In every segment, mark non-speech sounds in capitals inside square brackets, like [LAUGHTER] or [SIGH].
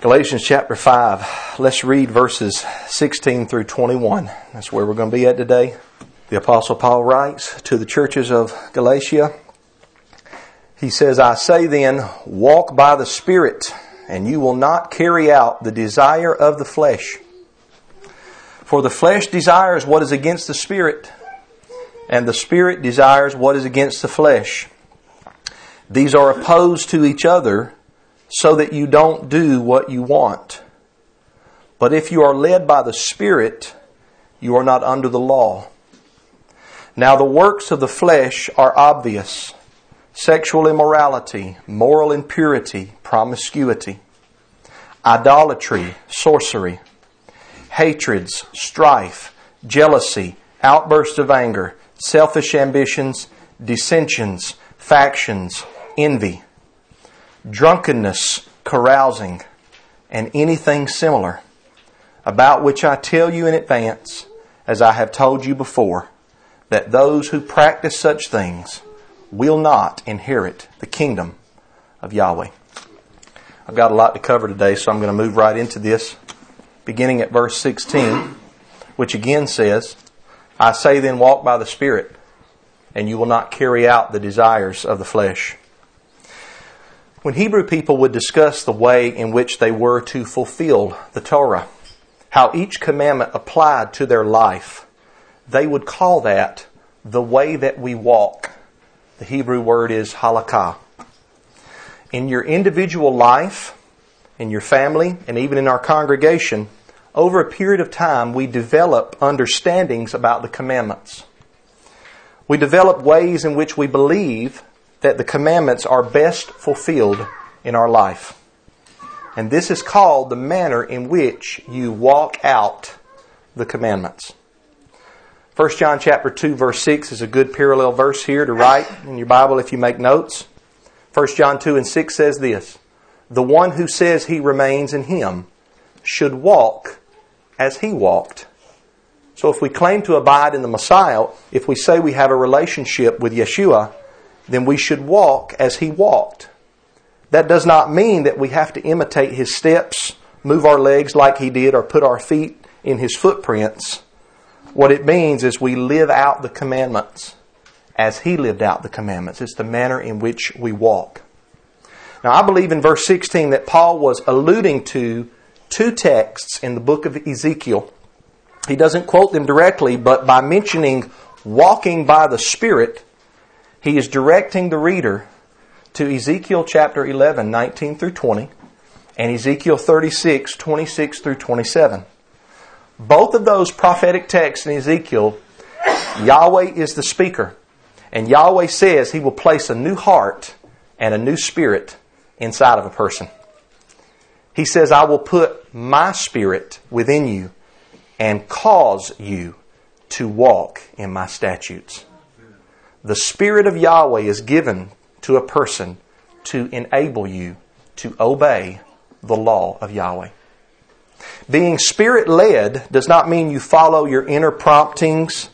Galatians chapter 5. Let's read verses 16 through 21. That's where we're going to be at today. The Apostle Paul writes to the churches of Galatia. He says, I say then, walk by the Spirit, and you will not carry out the desire of the flesh. For the flesh desires what is against the Spirit, and the Spirit desires what is against the flesh. These are opposed to each other so that you don't do what you want. But if you are led by the Spirit, you are not under the law. Now the works of the flesh are obvious sexual immorality, moral impurity, promiscuity, idolatry, sorcery, hatreds, strife, jealousy, outbursts of anger, selfish ambitions, dissensions, factions, envy drunkenness, carousing, and anything similar, about which I tell you in advance, as I have told you before, that those who practice such things will not inherit the kingdom of Yahweh. I've got a lot to cover today, so I'm going to move right into this, beginning at verse 16, which again says, I say then walk by the Spirit, and you will not carry out the desires of the flesh. When Hebrew people would discuss the way in which they were to fulfill the Torah, how each commandment applied to their life, they would call that the way that we walk. The Hebrew word is halakah. In your individual life, in your family, and even in our congregation, over a period of time, we develop understandings about the commandments. We develop ways in which we believe that the commandments are best fulfilled in our life. And this is called the manner in which you walk out the commandments. 1 John chapter 2 verse 6 is a good parallel verse here to write in your Bible if you make notes. 1 John 2 and 6 says this, The one who says he remains in him should walk as he walked. So if we claim to abide in the Messiah, if we say we have a relationship with Yeshua, then we should walk as he walked. That does not mean that we have to imitate his steps, move our legs like he did, or put our feet in his footprints. What it means is we live out the commandments as he lived out the commandments. It's the manner in which we walk. Now, I believe in verse 16 that Paul was alluding to two texts in the book of Ezekiel. He doesn't quote them directly, but by mentioning walking by the Spirit, he is directing the reader to Ezekiel chapter 11, 19 through 20, and Ezekiel 36, 26 through 27. Both of those prophetic texts in Ezekiel, Yahweh is the speaker. And Yahweh says he will place a new heart and a new spirit inside of a person. He says, I will put my spirit within you and cause you to walk in my statutes the Spirit of Yahweh is given to a person to enable you to obey the law of Yahweh. Being Spirit led does not mean you follow your inner promptings.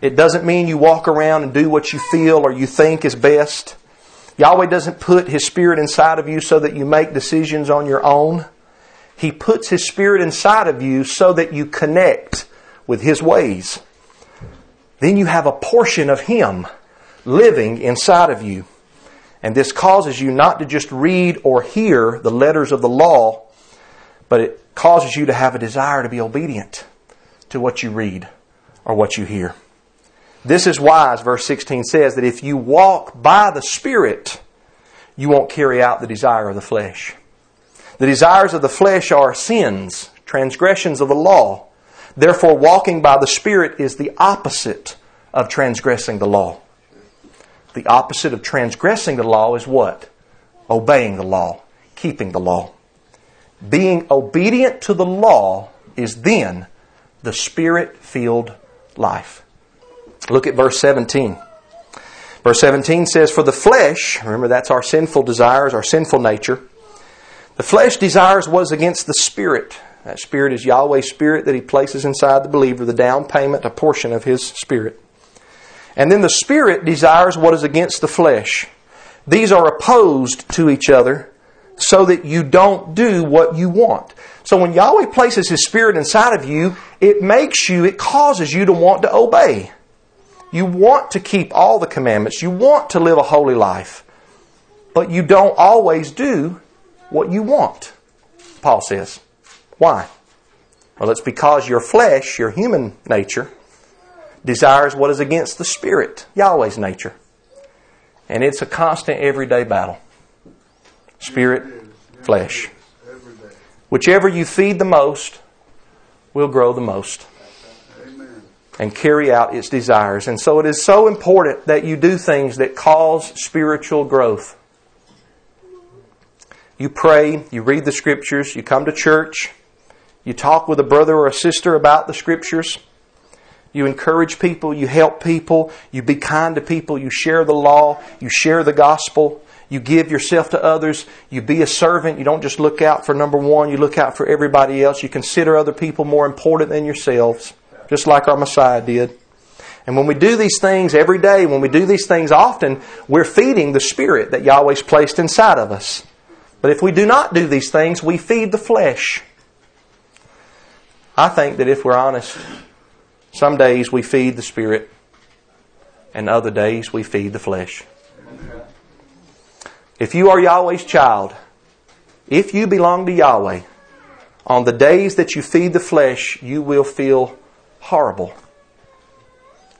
It doesn't mean you walk around and do what you feel or you think is best. Yahweh doesn't put His Spirit inside of you so that you make decisions on your own. He puts His Spirit inside of you so that you connect with His ways. Then you have a portion of Him living inside of you. And this causes you not to just read or hear the letters of the law, but it causes you to have a desire to be obedient to what you read or what you hear. This is as verse 16 says, that if you walk by the Spirit, you won't carry out the desire of the flesh. The desires of the flesh are sins, transgressions of the law. Therefore, walking by the Spirit is the opposite of transgressing the law. The opposite of transgressing the law is what? Obeying the law, keeping the law. Being obedient to the law is then the spirit filled life. Look at verse 17. Verse 17 says, For the flesh, remember that's our sinful desires, our sinful nature. The flesh desires was against the spirit. That spirit is Yahweh's spirit that he places inside the believer, the down payment, a portion of his spirit. And then the Spirit desires what is against the flesh. These are opposed to each other so that you don't do what you want. So when Yahweh places His Spirit inside of you, it makes you, it causes you to want to obey. You want to keep all the commandments. You want to live a holy life. But you don't always do what you want, Paul says. Why? Well, it's because your flesh, your human nature, desires what is against the Spirit, Yahweh's nature. And it's a constant everyday battle. Spirit, flesh. Whichever you feed the most will grow the most and carry out its desires. And so it is so important that you do things that cause spiritual growth. You pray, you read the scriptures, you come to church, you talk with a brother or a sister about the scriptures. You encourage people, you help people, you be kind to people, you share the law, you share the gospel, you give yourself to others, you be a servant, you don't just look out for number one, you look out for everybody else, you consider other people more important than yourselves, just like our Messiah did. And when we do these things every day, when we do these things often, we're feeding the Spirit that Yahweh's placed inside of us. But if we do not do these things, we feed the flesh. I think that if we're honest, some days we feed the Spirit, and other days we feed the flesh. If you are Yahweh's child, if you belong to Yahweh, on the days that you feed the flesh, you will feel horrible.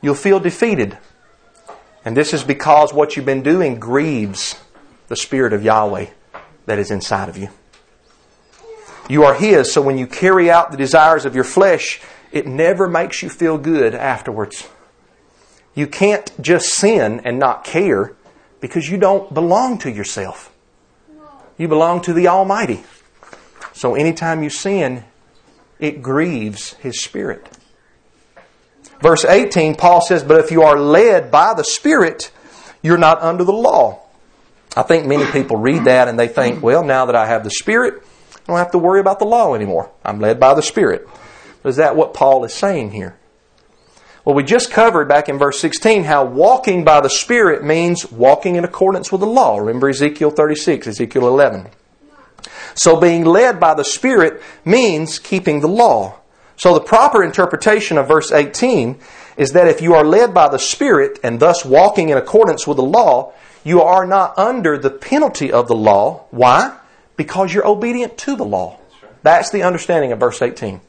You'll feel defeated. And this is because what you've been doing grieves the Spirit of Yahweh that is inside of you. You are His, so when you carry out the desires of your flesh, it never makes you feel good afterwards. You can't just sin and not care because you don't belong to yourself. You belong to the Almighty. So anytime you sin, it grieves His Spirit. Verse 18, Paul says, But if you are led by the Spirit, you're not under the law. I think many people read that and they think, well, now that I have the Spirit, I don't have to worry about the law anymore. I'm led by the Spirit. Is that what Paul is saying here? Well, we just covered back in verse 16 how walking by the Spirit means walking in accordance with the law. Remember Ezekiel 36, Ezekiel 11. So being led by the Spirit means keeping the law. So the proper interpretation of verse 18 is that if you are led by the Spirit and thus walking in accordance with the law, you are not under the penalty of the law. Why? Because you're obedient to the law. That's the understanding of verse 18.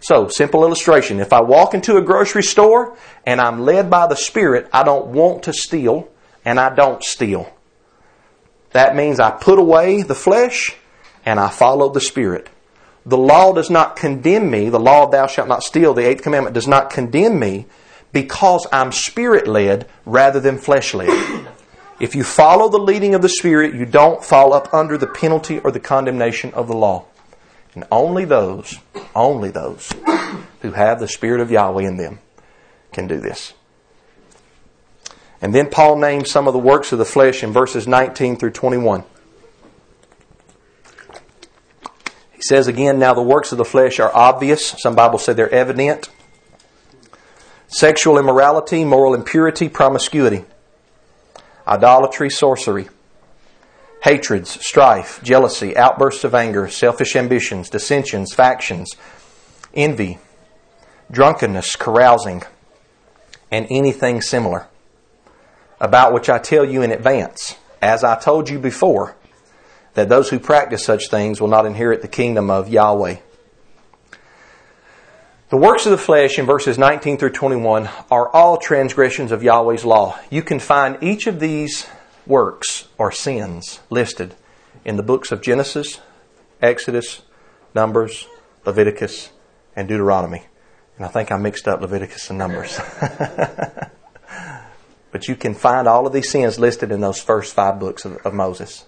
So, simple illustration. If I walk into a grocery store and I'm led by the Spirit, I don't want to steal and I don't steal. That means I put away the flesh and I follow the Spirit. The law does not condemn me. The law of thou shalt not steal, the eighth commandment, does not condemn me because I'm spirit led rather than flesh led. If you follow the leading of the Spirit, you don't fall up under the penalty or the condemnation of the law. And only those, only those who have the Spirit of Yahweh in them can do this. And then Paul names some of the works of the flesh in verses 19 through 21. He says again, now the works of the flesh are obvious. Some Bibles say they're evident. Sexual immorality, moral impurity, promiscuity, idolatry, sorcery hatreds, strife, jealousy, outbursts of anger, selfish ambitions, dissensions, factions, envy, drunkenness, carousing, and anything similar, about which I tell you in advance, as I told you before, that those who practice such things will not inherit the kingdom of Yahweh. The works of the flesh in verses 19 through 21 are all transgressions of Yahweh's law. You can find each of these works or sins listed in the books of Genesis, Exodus, Numbers, Leviticus, and Deuteronomy. And I think I mixed up Leviticus and Numbers. [LAUGHS] but you can find all of these sins listed in those first five books of, of Moses.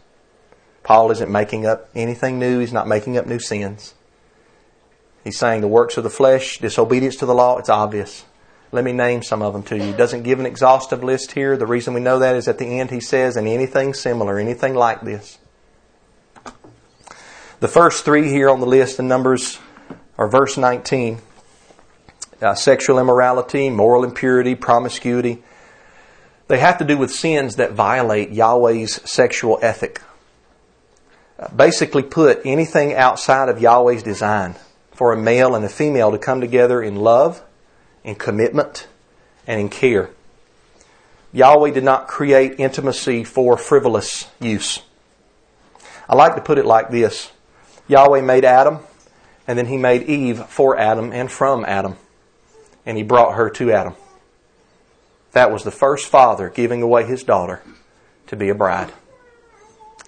Paul isn't making up anything new, he's not making up new sins. He's saying the works of the flesh, disobedience to the law, it's obvious. Let me name some of them to you. He doesn't give an exhaustive list here. The reason we know that is at the end he says, and anything similar, anything like this. The first three here on the list in Numbers are verse 19 uh, sexual immorality, moral impurity, promiscuity. They have to do with sins that violate Yahweh's sexual ethic. basically put anything outside of Yahweh's design for a male and a female to come together in love, in commitment, and in care. Yahweh did not create intimacy for frivolous use. I like to put it like this Yahweh made Adam, and then he made Eve for Adam and from Adam, and he brought her to Adam. That was the first father giving away his daughter to be a bride.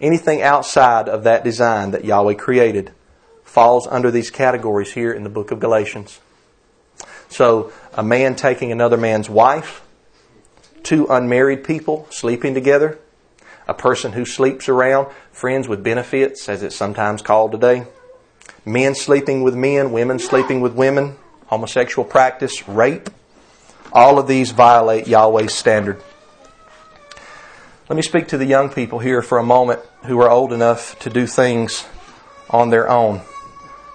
Anything outside of that design that Yahweh created falls under these categories here in the book of Galatians. So, a man taking another man's wife, two unmarried people sleeping together, a person who sleeps around, friends with benefits, as it's sometimes called today, men sleeping with men, women sleeping with women, homosexual practice, rape. All of these violate Yahweh's standard. Let me speak to the young people here for a moment who are old enough to do things on their own,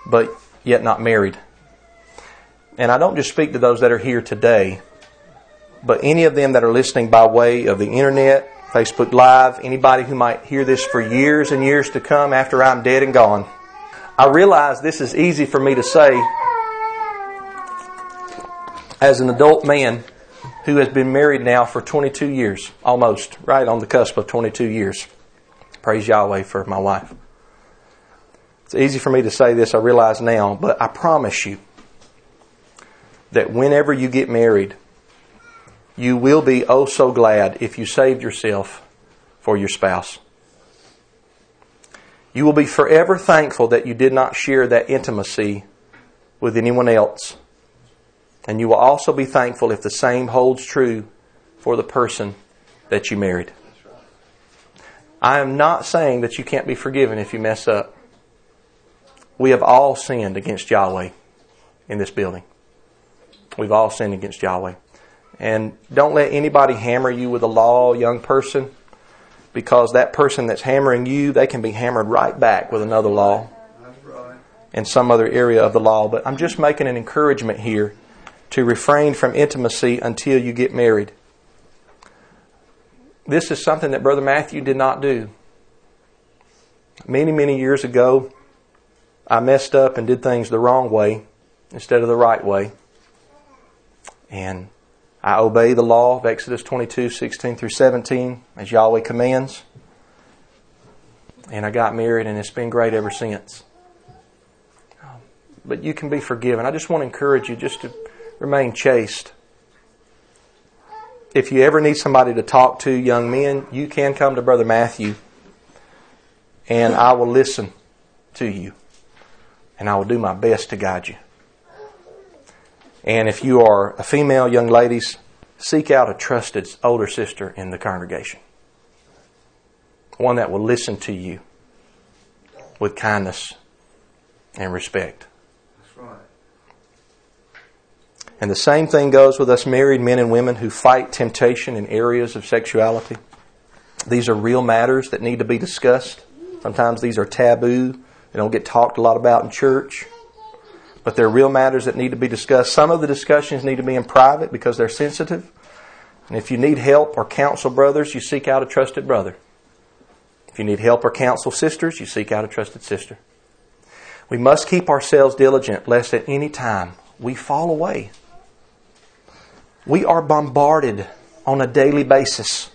but yet not married. And I don't just speak to those that are here today, but any of them that are listening by way of the internet, Facebook Live, anybody who might hear this for years and years to come after I'm dead and gone. I realize this is easy for me to say as an adult man who has been married now for 22 years, almost, right on the cusp of 22 years. Praise Yahweh for my wife. It's easy for me to say this, I realize now, but I promise you that whenever you get married, you will be oh so glad if you saved yourself for your spouse. You will be forever thankful that you did not share that intimacy with anyone else. And you will also be thankful if the same holds true for the person that you married. I am not saying that you can't be forgiven if you mess up. We have all sinned against Yahweh in this building. We've all sinned against Yahweh. And don't let anybody hammer you with the law, young person, because that person that's hammering you, they can be hammered right back with another law in some other area of the law. But I'm just making an encouragement here to refrain from intimacy until you get married. This is something that Brother Matthew did not do. Many, many years ago, I messed up and did things the wrong way instead of the right way. And I obey the law of Exodus 22, 16 through 17, as Yahweh commands. And I got married, and it's been great ever since. Um, but you can be forgiven. I just want to encourage you just to remain chaste. If you ever need somebody to talk to, young men, you can come to Brother Matthew, and I will listen to you, and I will do my best to guide you. And if you are a female, young ladies, seek out a trusted older sister in the congregation. One that will listen to you with kindness and respect. That's right. And the same thing goes with us married men and women who fight temptation in areas of sexuality. These are real matters that need to be discussed. Sometimes these are taboo. They don't get talked a lot about in church but there are real matters that need to be discussed. Some of the discussions need to be in private because they're sensitive. And if you need help or counsel brothers, you seek out a trusted brother. If you need help or counsel sisters, you seek out a trusted sister. We must keep ourselves diligent lest at any time we fall away. We are bombarded on a daily basis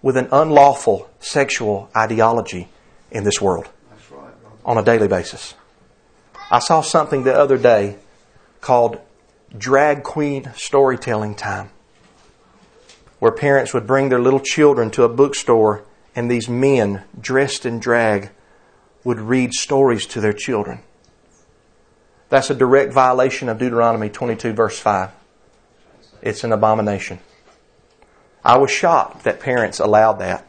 with an unlawful sexual ideology in this world. Right, on a daily basis. I saw something the other day called drag queen storytelling time, where parents would bring their little children to a bookstore and these men dressed in drag would read stories to their children. That's a direct violation of Deuteronomy 22 verse 5. It's an abomination. I was shocked that parents allowed that.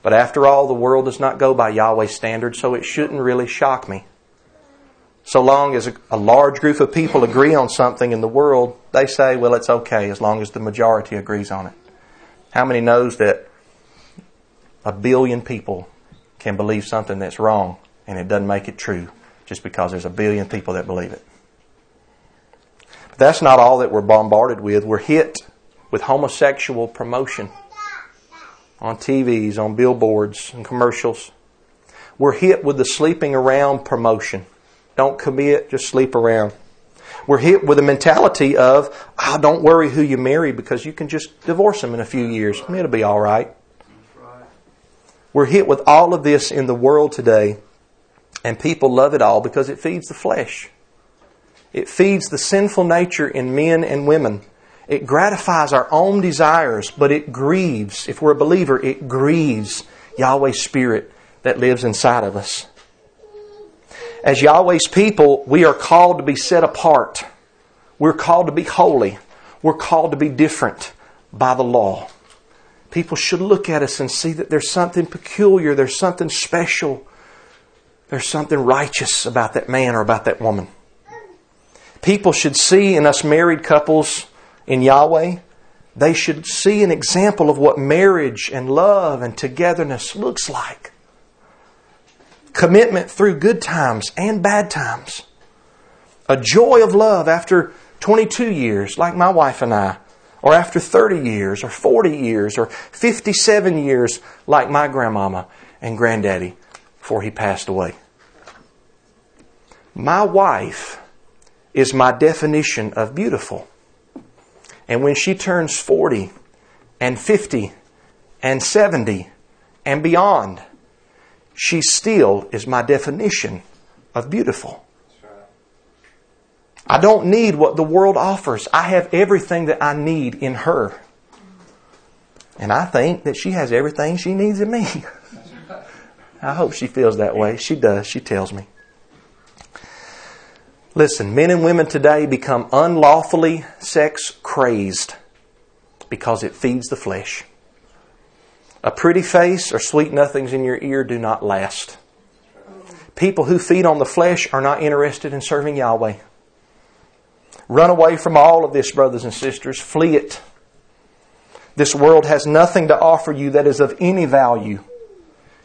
But after all, the world does not go by Yahweh's standards, so it shouldn't really shock me. So long as a, a, large group of people agree on something in the world, they say, well, it's okay as long as the majority agrees on it. How many knows that a billion people can believe something that's wrong and it doesn't make it true just because there's a billion people that believe it? But that's not all that we're bombarded with. We're hit with homosexual promotion on TVs, on billboards, and commercials. We're hit with the sleeping around promotion. Don't commit, just sleep around. We're hit with a mentality of, oh, don't worry who you marry because you can just divorce them in a few years. It'll be all right. We're hit with all of this in the world today, and people love it all because it feeds the flesh. It feeds the sinful nature in men and women. It gratifies our own desires, but it grieves, if we're a believer, it grieves Yahweh's Spirit that lives inside of us. As Yahweh's people, we are called to be set apart. We're called to be holy. We're called to be different by the law. People should look at us and see that there's something peculiar, there's something special, there's something righteous about that man or about that woman. People should see in us married couples in Yahweh, they should see an example of what marriage and love and togetherness looks like. Commitment through good times and bad times. A joy of love after 22 years, like my wife and I or after 30 years, or 40 years, or 57 years, like my grandmama and granddaddy before he passed away. My wife is my definition of beautiful. And when she turns 40 and 50 and 70 and beyond, she still is my definition of beautiful. I don't need what the world offers. I have everything that I need in her. And I think that she has everything she needs in me. [LAUGHS] I hope she feels that way. She does. She tells me. Listen, men and women today become unlawfully sex crazed because it feeds the flesh. A pretty face or sweet nothings in your ear do not last. People who feed on the flesh are not interested in serving Yahweh. Run away from all of this, brothers and sisters. Flee it. This world has nothing to offer you that is of any value.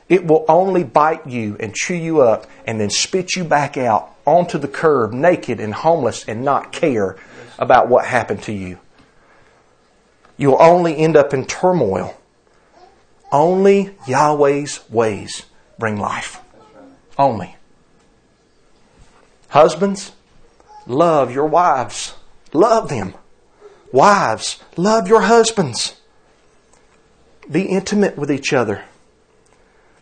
It will only bite you and chew you up and then spit you back out onto the curb, naked and homeless, and not care about what happened to you. You'll only end up in turmoil. Only Yahweh's ways bring life. Only. Husbands, Love your wives. Love them. Wives, love your husbands. Be intimate with each other.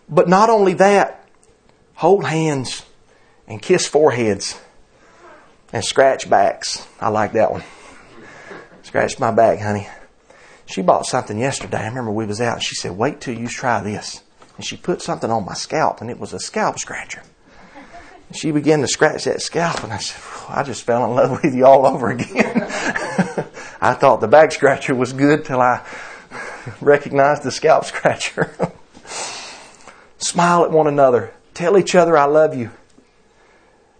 But not only that, hold hands and kiss foreheads and scratch backs. I like that one. Scratch my back, honey. She bought something yesterday. I remember we was out and she said, wait till you try this. And she put something on my scalp and it was a scalp scratcher. She began to scratch that scalp, and I said, I just fell in love with you all over again. [LAUGHS] I thought the back scratcher was good till I [LAUGHS] recognized the scalp scratcher. [LAUGHS] Smile at one another. Tell each other, I love you.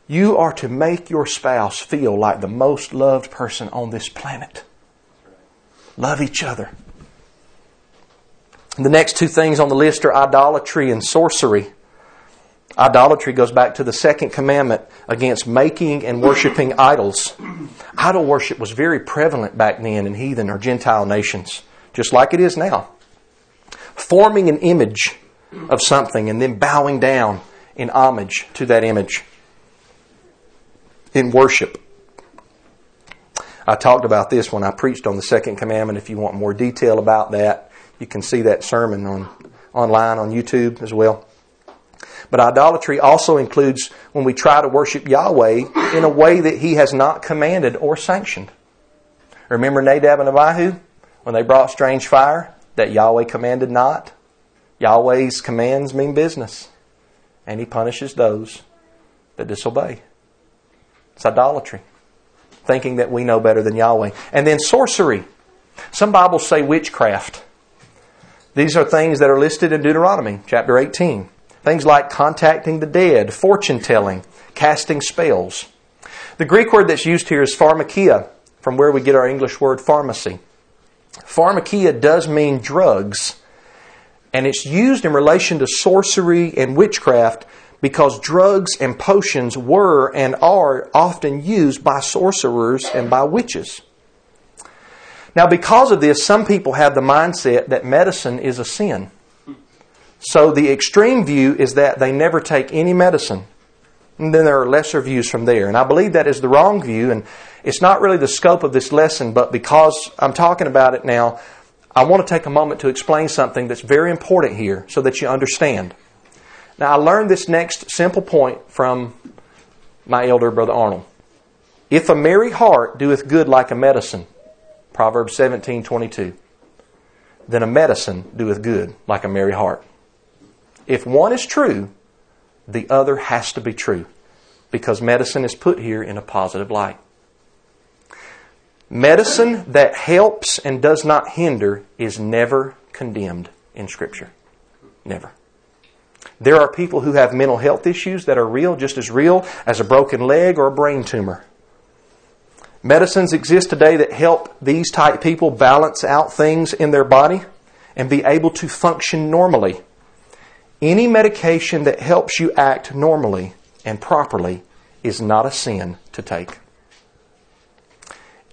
You are to make your spouse feel like the most loved person on this planet. Love each other. The next two things on the list are idolatry and sorcery. Idolatry goes back to the second commandment against making and worshiping [COUGHS] idols. Idol worship was very prevalent back then in heathen or Gentile nations, just like it is now. Forming an image of something and then bowing down in homage to that image in worship. I talked about this when I preached on the second commandment. If you want more detail about that, you can see that sermon on online on YouTube as well. But idolatry also includes when we try to worship Yahweh in a way that He has not commanded or sanctioned. Remember Nadab and Abihu when they brought strange fire that Yahweh commanded not? Yahweh's commands mean business, and He punishes those that disobey. It's idolatry, thinking that we know better than Yahweh. And then sorcery. Some Bibles say witchcraft. These are things that are listed in Deuteronomy chapter 18. Things like contacting the dead, fortune telling, casting spells. The Greek word that's used here is pharmakia, from where we get our English word pharmacy. Pharmakia does mean drugs, and it's used in relation to sorcery and witchcraft because drugs and potions were and are often used by sorcerers and by witches. Now, because of this, some people have the mindset that medicine is a sin. So the extreme view is that they never take any medicine. And then there are lesser views from there. And I believe that is the wrong view. And it's not really the scope of this lesson, but because I'm talking about it now, I want to take a moment to explain something that's very important here so that you understand. Now, I learned this next simple point from my elder brother Arnold. If a merry heart doeth good like a medicine, Proverbs 17:22, then a medicine doeth good like a merry heart. If one is true, the other has to be true because medicine is put here in a positive light. Medicine that helps and does not hinder is never condemned in Scripture. Never. There are people who have mental health issues that are real, just as real as a broken leg or a brain tumor. Medicines exist today that help these type people balance out things in their body and be able to function normally. Any medication that helps you act normally and properly is not a sin to take.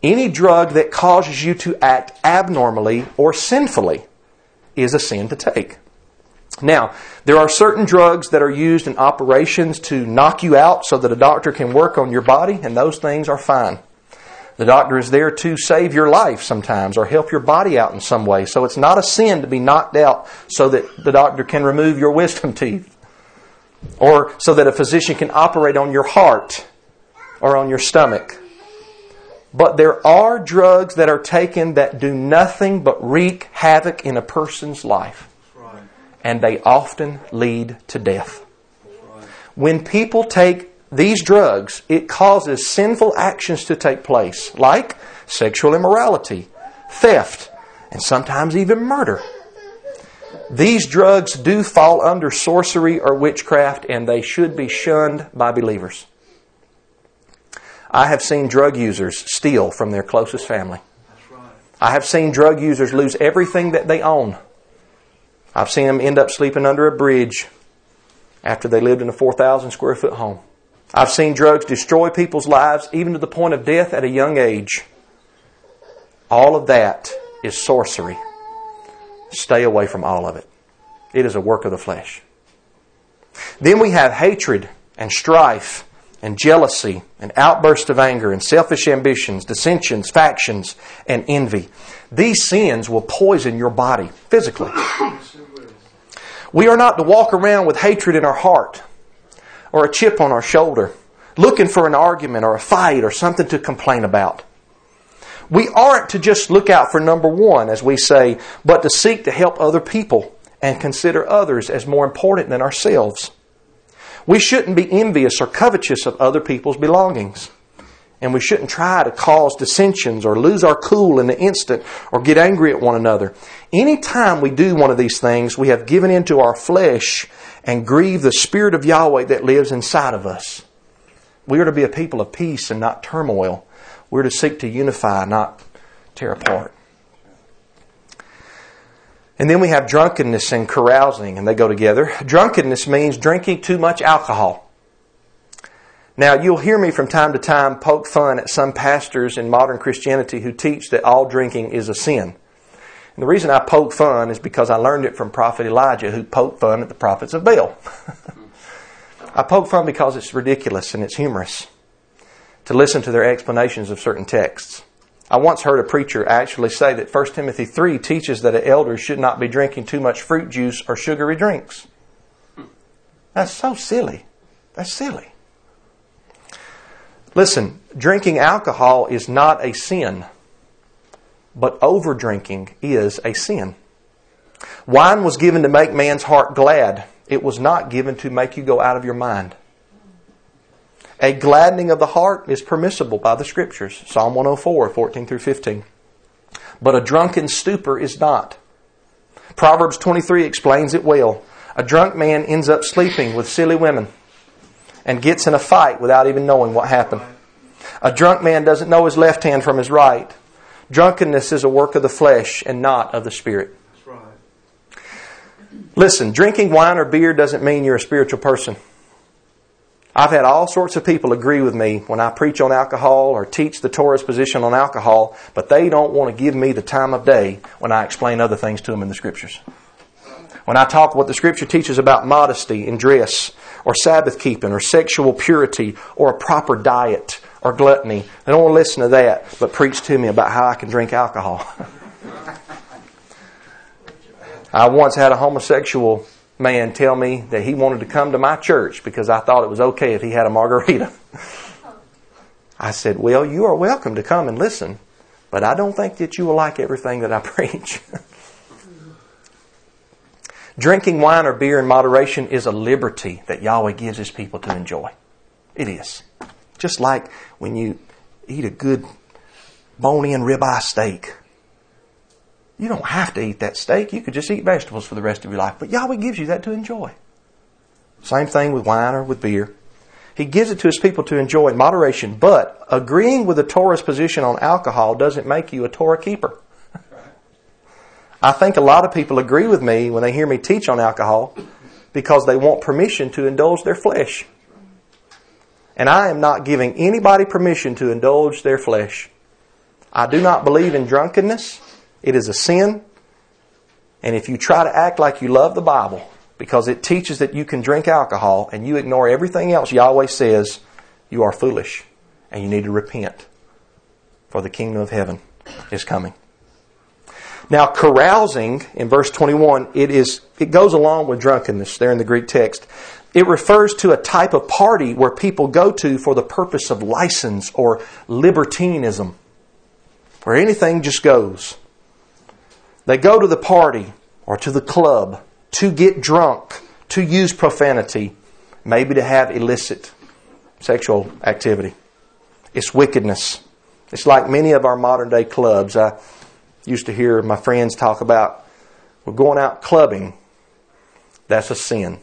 Any drug that causes you to act abnormally or sinfully is a sin to take. Now, there are certain drugs that are used in operations to knock you out so that a doctor can work on your body, and those things are fine. The doctor is there to save your life sometimes or help your body out in some way. So it's not a sin to be knocked out so that the doctor can remove your [LAUGHS] wisdom teeth or so that a physician can operate on your heart or on your stomach. But there are drugs that are taken that do nothing but wreak havoc in a person's life. And they often lead to death. When people take these drugs, it causes sinful actions to take place, like sexual immorality, theft, and sometimes even murder. These drugs do fall under sorcery or witchcraft, and they should be shunned by believers. I have seen drug users steal from their closest family. I have seen drug users lose everything that they own. I've seen them end up sleeping under a bridge after they lived in a 4,000 square foot home. I've seen drugs destroy people's lives even to the point of death at a young age. All of that is sorcery. Stay away from all of it. It is a work of the flesh. Then we have hatred and strife and jealousy and outbursts of anger and selfish ambitions, dissensions, factions, and envy. These sins will poison your body physically. [COUGHS] We are not to walk around with hatred in our heart or a chip on our shoulder, looking for an argument or a fight or something to complain about. We aren't to just look out for number one, as we say, but to seek to help other people and consider others as more important than ourselves. We shouldn't be envious or covetous of other people's belongings. And we shouldn't try to cause dissensions or lose our cool in the instant or get angry at one another. Anytime we do one of these things, we have given into our flesh and grieve the Spirit of Yahweh that lives inside of us. We are to be a people of peace and not turmoil. We're to seek to unify, not tear apart. And then we have drunkenness and carousing, and they go together. Drunkenness means drinking too much alcohol. Now, you'll hear me from time to time poke fun at some pastors in modern Christianity who teach that all drinking is a sin. And the reason I poke fun is because I learned it from Prophet Elijah, who poked fun at the prophets of Baal. [LAUGHS] I poke fun because it's ridiculous and it's humorous to listen to their explanations of certain texts. I once heard a preacher actually say that 1 Timothy 3 teaches that an elder should not be drinking too much fruit juice or sugary drinks. That's so silly. That's silly. Listen, drinking alcohol is not a sin, but over drinking is a sin. Wine was given to make man's heart glad. It was not given to make you go out of your mind. A gladdening of the heart is permissible by the scriptures. Psalm 104, 14 through 15. But a drunken stupor is not. Proverbs 23 explains it well. A drunk man ends up sleeping with silly women and gets in a fight without even knowing what happened. A drunk man doesn't know his left hand from his right. Drunkenness is a work of the flesh and not of the spirit. Listen, drinking wine or beer doesn't mean you're a spiritual person. I've had all sorts of people agree with me when I preach on alcohol or teach the Torah's position on alcohol, but they don't want to give me the time of day when I explain other things to them in the scriptures. When I talk what the Scripture teaches about modesty in dress, or Sabbath keeping, or sexual purity, or a proper diet, or gluttony, they don't want to listen to that, but preach to me about how I can drink alcohol. [LAUGHS] I once had a homosexual man tell me that he wanted to come to my church because I thought it was okay if he had a margarita. [LAUGHS] I said, Well, you are welcome to come and listen, but I don't think that you will like everything that I [LAUGHS] preach. Drinking wine or beer in moderation is a liberty that Yahweh gives His people to enjoy. It is. Just like when you eat a good bone in ribeye steak. You don't have to eat that steak. You could just eat vegetables for the rest of your life. But Yahweh gives you that to enjoy. Same thing with wine or with beer. He gives it to his people to enjoy in moderation, but agreeing with the Torah's position on alcohol doesn't make you a Torah keeper. I think a lot of people agree with me when they hear me teach on alcohol because they want permission to indulge their flesh. And I am not giving anybody permission to indulge their flesh. I do not believe in drunkenness. It is a sin. And if you try to act like you love the Bible, because it teaches that you can drink alcohol and you ignore everything else Yahweh says, you are foolish and you need to repent for the kingdom of heaven is coming. Now, carousing in verse 21, it is, it goes along with drunkenness there in the Greek text. It refers to a type of party where people go to for the purpose of license or libertinism, where anything just goes. They go to the party or to the club to get drunk, to use profanity, maybe to have illicit sexual activity. It's wickedness. It's like many of our modern day clubs. I used to hear my friends talk about we're going out clubbing. That's a sin.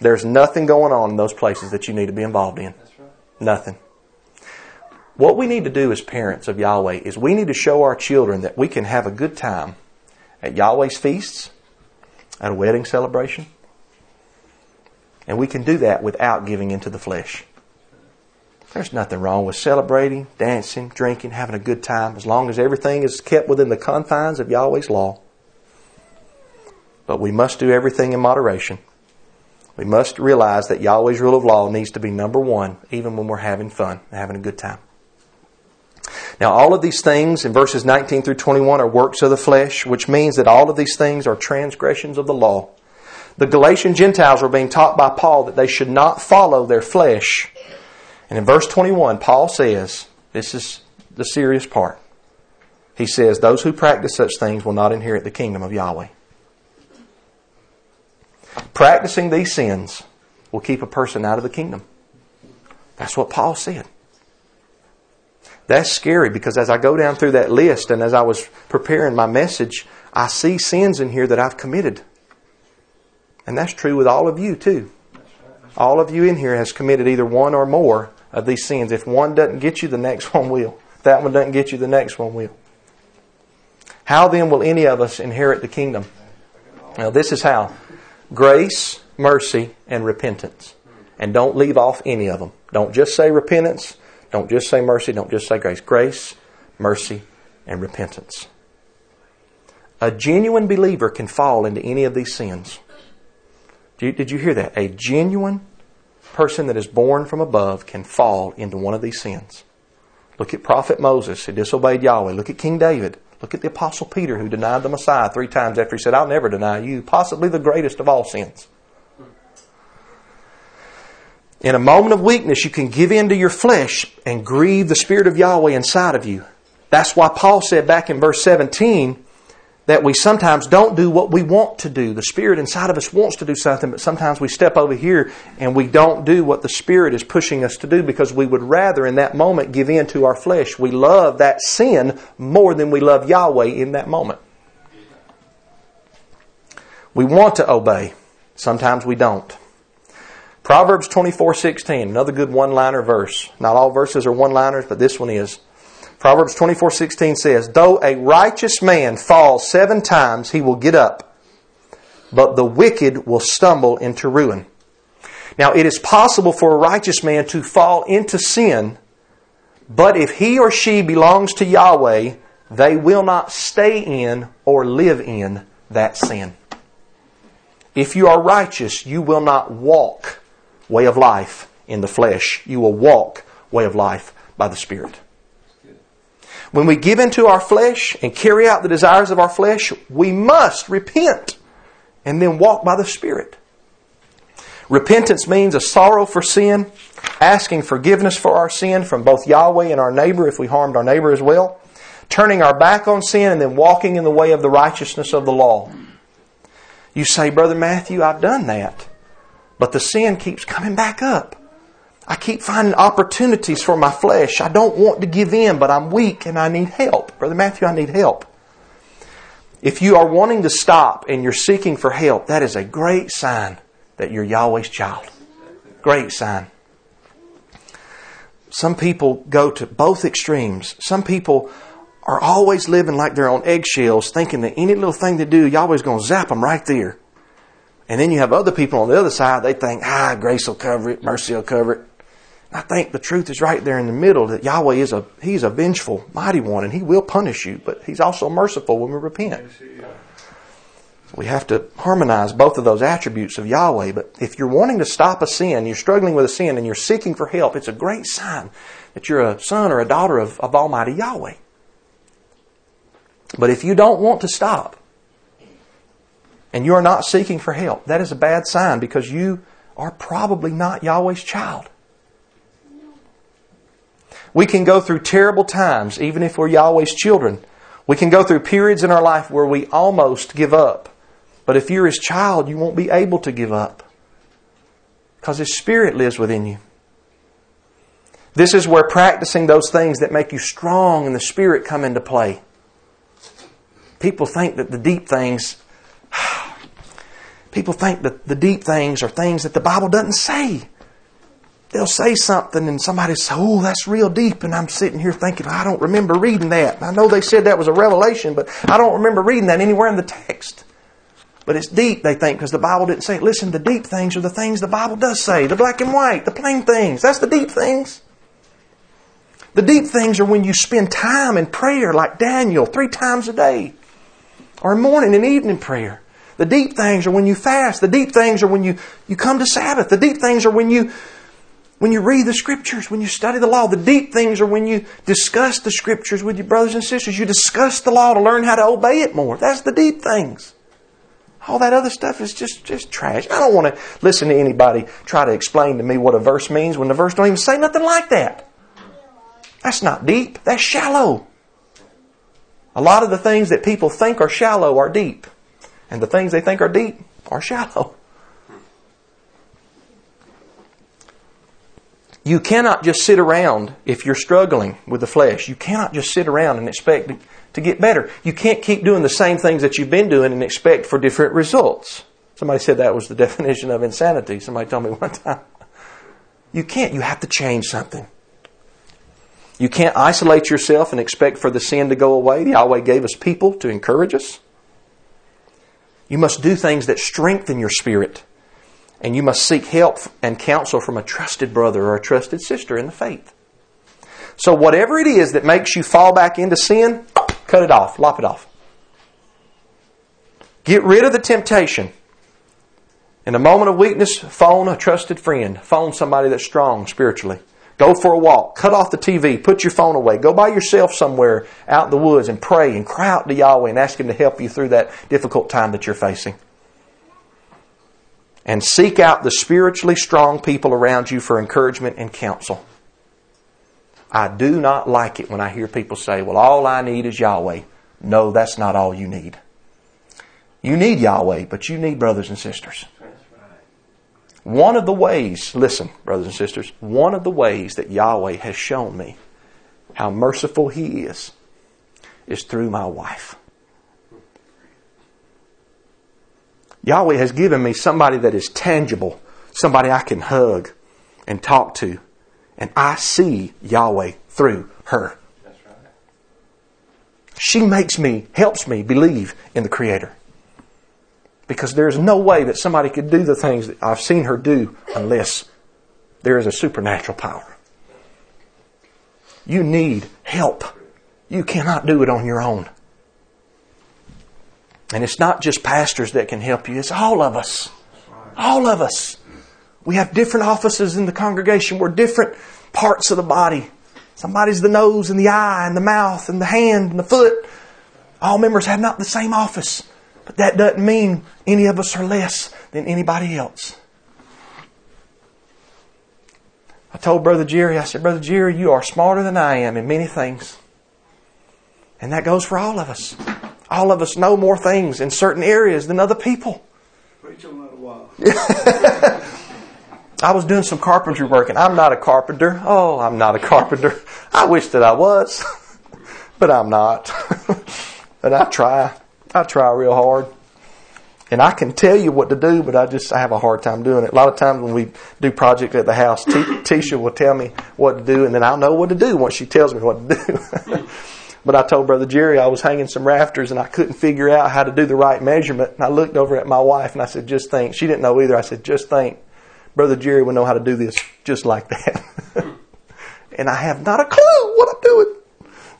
There's nothing going on in those places that you need to be involved in. Right. Nothing. What we need to do as parents of Yahweh is we need to show our children that we can have a good time at Yahweh's feasts, at a wedding celebration. And we can do that without giving into the flesh. There's nothing wrong with celebrating, dancing, drinking, having a good time, as long as everything is kept within the confines of Yahweh's law. But we must do everything in moderation. We must realize that Yahweh's rule of law needs to be number one, even when we're having fun, having a good time. Now, all of these things in verses 19 through 21 are works of the flesh, which means that all of these things are transgressions of the law. The Galatian Gentiles were being taught by Paul that they should not follow their flesh. And in verse 21, Paul says, this is the serious part. He says, Those who practice such things will not inherit the kingdom of Yahweh. Practicing these sins will keep a person out of the kingdom. That's what Paul said. That's scary because as I go down through that list and as I was preparing my message, I see sins in here that I've committed. And that's true with all of you too. All of you in here has committed either one or more of these sins. If one doesn't get you, the next one will. If that one doesn't get you, the next one will. How then will any of us inherit the kingdom? Now, this is how grace, mercy, and repentance. And don't leave off any of them. Don't just say repentance. Don't just say mercy, don't just say grace. Grace, mercy, and repentance. A genuine believer can fall into any of these sins. Did you hear that? A genuine person that is born from above can fall into one of these sins. Look at Prophet Moses who disobeyed Yahweh. Look at King David. Look at the Apostle Peter who denied the Messiah three times after he said, I'll never deny you. Possibly the greatest of all sins. In a moment of weakness, you can give in to your flesh and grieve the Spirit of Yahweh inside of you. That's why Paul said back in verse 17 that we sometimes don't do what we want to do. The Spirit inside of us wants to do something, but sometimes we step over here and we don't do what the Spirit is pushing us to do because we would rather in that moment give in to our flesh. We love that sin more than we love Yahweh in that moment. We want to obey. Sometimes we don't. Proverbs 24:16, another good one-liner verse. Not all verses are one-liners, but this one is. Proverbs 24:16 says, "Though a righteous man fall 7 times, he will get up, but the wicked will stumble into ruin." Now, it is possible for a righteous man to fall into sin, but if he or she belongs to Yahweh, they will not stay in or live in that sin. If you are righteous, you will not walk way of life in the flesh. You will walk way of life by the Spirit. When we give into our flesh and carry out the desires of our flesh, we must repent and then walk by the Spirit. Repentance means a sorrow for sin, asking forgiveness for our sin from both Yahweh and our neighbor if we harmed our neighbor as well, turning our back on sin and then walking in the way of the righteousness of the law. You say, Brother Matthew, I've done that. But the sin keeps coming back up. I keep finding opportunities for my flesh. I don't want to give in, but I'm weak and I need help. Brother Matthew, I need help. If you are wanting to stop and you're seeking for help, that is a great sign that you're Yahweh's child. Great sign. Some people go to both extremes. Some people are always living like they're on eggshells, thinking that any little thing they do, Yahweh's going to zap them right there. And then you have other people on the other side, they think, ah, grace will cover it, mercy will cover it. I think the truth is right there in the middle that Yahweh is a He's a vengeful, mighty one, and He will punish you, but He's also merciful when we repent. We have to harmonize both of those attributes of Yahweh. But if you're wanting to stop a sin, you're struggling with a sin, and you're seeking for help, it's a great sign that you're a son or a daughter of, of Almighty Yahweh. But if you don't want to stop, and you are not seeking for help, that is a bad sign because you are probably not Yahweh's child. We can go through terrible times, even if we're Yahweh's children. We can go through periods in our life where we almost give up. But if you're His child, you won't be able to give up because His Spirit lives within you. This is where practicing those things that make you strong in the Spirit come into play. People think that the deep things, [SIGHS] people think that the deep things are things that the Bible doesn't say they'll say something and somebody says, Oh, that's real deep. And I'm sitting here thinking, I don't remember reading that. I know they said that was a revelation, but I don't remember reading that anywhere in the text. But it's deep, they think, because the Bible didn't say it. Listen, the deep things are the things the Bible does say. The black and white, the plain things. That's the deep things. The deep things are when you spend time in prayer like Daniel three times a day. Or morning and evening prayer. The deep things are when you fast. The deep things are when you, you come to Sabbath. The deep things are when you when you read the scriptures, when you study the law, the deep things are when you discuss the scriptures with your brothers and sisters. You discuss the law to learn how to obey it more. That's the deep things. All that other stuff is just, just trash. I don't want to listen to anybody try to explain to me what a verse means when the verse don't even say nothing like that. That's not deep. That's shallow. A lot of the things that people think are shallow are deep. And the things they think are deep are shallow. You cannot just sit around if you're struggling with the flesh. You cannot just sit around and expect to get better. You can't keep doing the same things that you've been doing and expect for different results. Somebody said that was the [LAUGHS] definition of insanity. Somebody told me one time. You can't. You have to change something. You can't isolate yourself and expect for the sin to go away. Yahweh gave us people to encourage us. You must do things that strengthen your spirit and you must seek help and counsel from a trusted brother or a trusted sister in the faith. So, whatever it is that makes you fall back into sin, cut it off, lop it off. Get rid of the temptation. In a moment of weakness, phone a trusted friend. Phone somebody that's strong spiritually. Go for a walk. Cut off the TV. Put your phone away. Go by yourself somewhere out in the woods and pray and cry out to Yahweh and ask Him to help you through that difficult time that you're facing and seek out the spiritually strong people around you for encouragement and counsel. I do not like it when I hear people say, well, all I need is Yahweh. No, that's not all you need. You need Yahweh, but you need brothers and sisters. One of the ways, listen, brothers and sisters, one of the ways that Yahweh has shown me how merciful He is, is through my wife. Yahweh has given me somebody that is tangible, somebody I can hug and talk to. And I see Yahweh through her. She makes me, helps me believe in the Creator. Because there's no way that somebody could do the things that I've seen her do unless there is a supernatural power. You need help. You cannot do it on your own. And it's not just pastors that can help you, it's all of us. All of us. We have different offices in the congregation. We're different parts of the body. Somebody's the nose and the eye and the mouth and the hand and the foot. All members have not the same office. But that doesn't mean any of us are less than anybody else. I told Brother Jerry, I said, Brother Jerry, you are smarter than I am in many things. And that goes for all of us. All of us know more things in certain areas than other people. Preach on that a while. [LAUGHS] I was doing some carpentry work, and I'm not a carpenter. Oh, I'm not a carpenter. I wish that I was, [LAUGHS] but I'm not. [LAUGHS] but I try. I try real hard. And I can tell you what to do, but I just I have a hard time doing it. A lot of times when we do projects at the house, T- Tisha will tell me what to do, and then I'll know what to do once she tells me what to do. But I told Brother Jerry I was hanging some rafters and I couldn't figure out how to do the right measurement. And I looked over at my wife and I said, "Just think." She didn't know either. I said, "Just think." Brother Jerry would know how to do this just like that. [LAUGHS] and I have not a clue what I'm doing.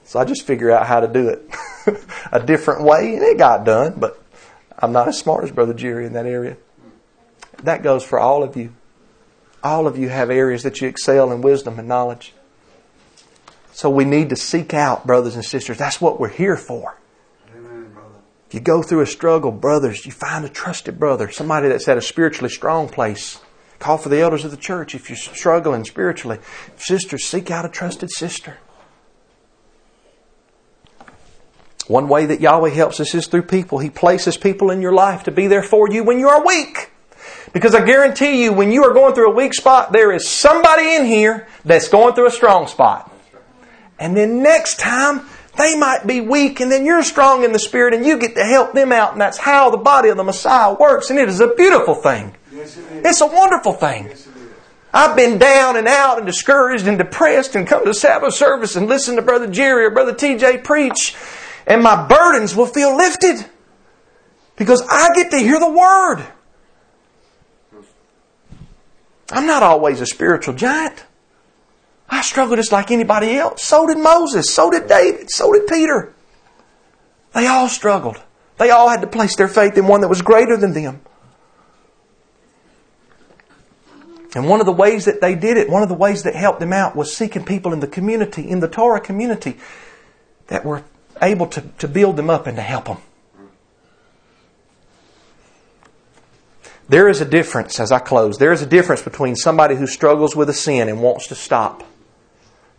So I just figure out how to do it [LAUGHS] a different way and it got done, but I'm not as smart as Brother Jerry in that area. That goes for all of you. All of you have areas that you excel in wisdom and knowledge. So we need to seek out, brothers and sisters. That's what we're here for. Amen, brother. If you go through a struggle, brothers, you find a trusted brother, somebody that's at a spiritually strong place. Call for the elders of the church if you're struggling spiritually. Sisters, seek out a trusted sister. One way that Yahweh helps us is through people. He places people in your life to be there for you when you are weak. Because I guarantee you, when you are going through a weak spot, there is somebody in here that's going through a strong spot. And then next time, they might be weak and then you're strong in the Spirit and you get to help them out. And that's how the body of the Messiah works. And it is a beautiful thing. Yes, it. It's a wonderful thing. Yes. I've been down and out and discouraged and depressed and come to Sabbath service and listen to Brother Jerry or Brother TJ preach and my burdens will feel lifted because I get to hear the Word. I'm not always a spiritual giant. I struggle just like anybody else. So did Moses. So did David. So did Peter. They all struggled. They all had to place their faith in one that was greater than them. And one of the ways that they did it, one of the ways that helped them out was seeking people in the community, in the Torah community, that were able to, to build them up and to help them. There is a difference, as I close, there is a difference between somebody who struggles with a sin and wants to stop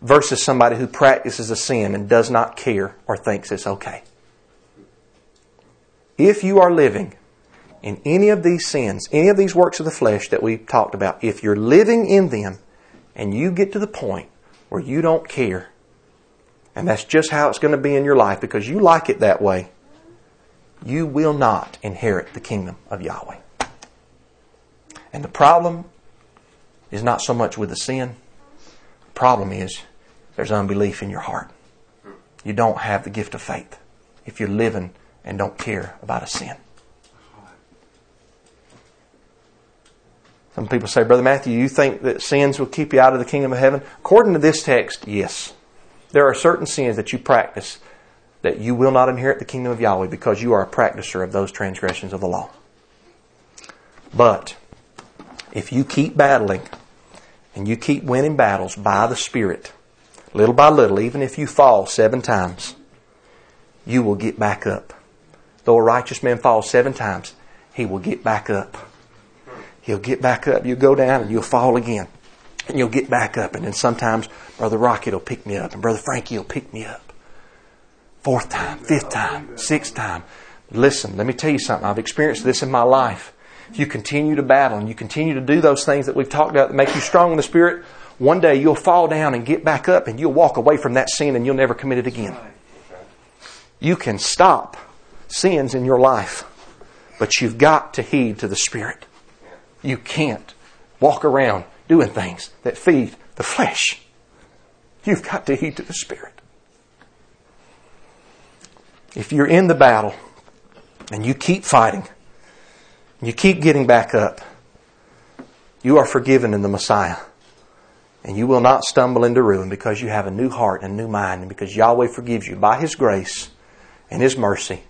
versus somebody who practices a sin and does not care or thinks it's okay. If you are living in any of these sins, any of these works of the flesh that we've talked about, if you're living in them and you get to the point where you don't care, and that's just how it's going to be in your life because you like it that way, you will not inherit the kingdom of Yahweh. And the problem is not so much with the sin. The problem is there's unbelief in your heart. You don't have the gift of faith if you're living and don't care about a sin. Some people say, Brother Matthew, you think that sins will keep you out of the kingdom of heaven? According to this text, yes. There are certain sins that you practice that you will not inherit the kingdom of Yahweh because you are a practicer of those transgressions of the law. But if you keep battling and you keep winning battles by the Spirit, little by little, even if you fall seven times, you will get back up. Though a righteous man falls seven times, he will get back up. He'll get back up. You'll go down and you'll fall again. And you'll get back up. And then sometimes Brother Rocket will pick me up and Brother Frankie will pick me up. Fourth time, fifth time, sixth time. Listen, let me tell you something. I've experienced this in my life. If you continue to battle and you continue to do those things that we've talked about that make you strong in the Spirit, one day you'll fall down and get back up and you'll walk away from that sin and you'll never commit it again. You can stop sins in your life, but you've got to heed to the Spirit. You can't walk around doing things that feed the flesh. You've got to heed to the Spirit. If you're in the battle and you keep fighting, you keep getting back up, you are forgiven in the Messiah. And you will not stumble into ruin because you have a new heart and a new mind and because Yahweh forgives you by His grace and His mercy.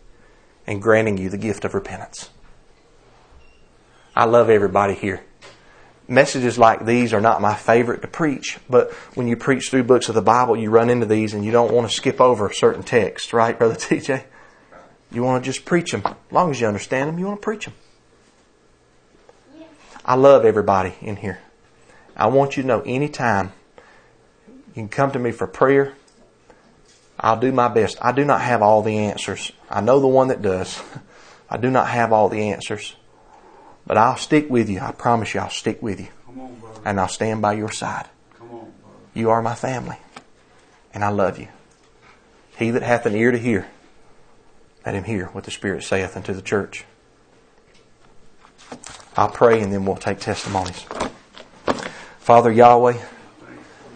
and granting you the gift of repentance. I love everybody here. Messages like these are not my favorite to preach, but when you preach through books of the Bible, you run into these and you don't want to skip over certain texts, right, Brother [LAUGHS] TJ? You want to just preach them. As long as you understand them, you want to preach them. I love everybody in here. I want you to know anytime you can come to me for prayer. I'll do my best. I do not have all the answers. I know the one that does. [LAUGHS] I do not have all the answers. But I'll stick with you. I promise you I'll stick with you. Come on. And I'll stand by your side. Come on. You are my family. And I love you. He that hath an ear to hear, let him hear what the Spirit saith unto the church. I'll pray and then we'll take testimonies. Father Yahweh,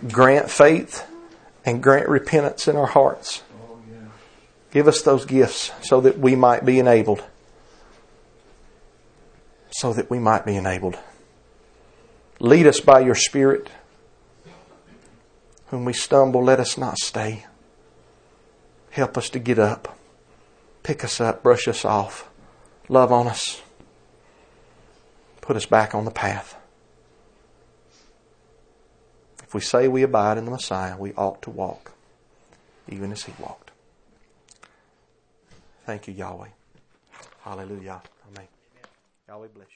grant faith and grant repentance in our hearts. Give us those gifts so that we might be enabled. So that we might be enabled. Lead us by your Spirit. When we stumble, let us not stay. Help us to get up. Pick us up, brush us off, love on us, put us back on the path. If we say we abide in the Messiah, we ought to walk, even as he walked. Thank you, Yahweh. Hallelujah. Amen. Yahweh bless you.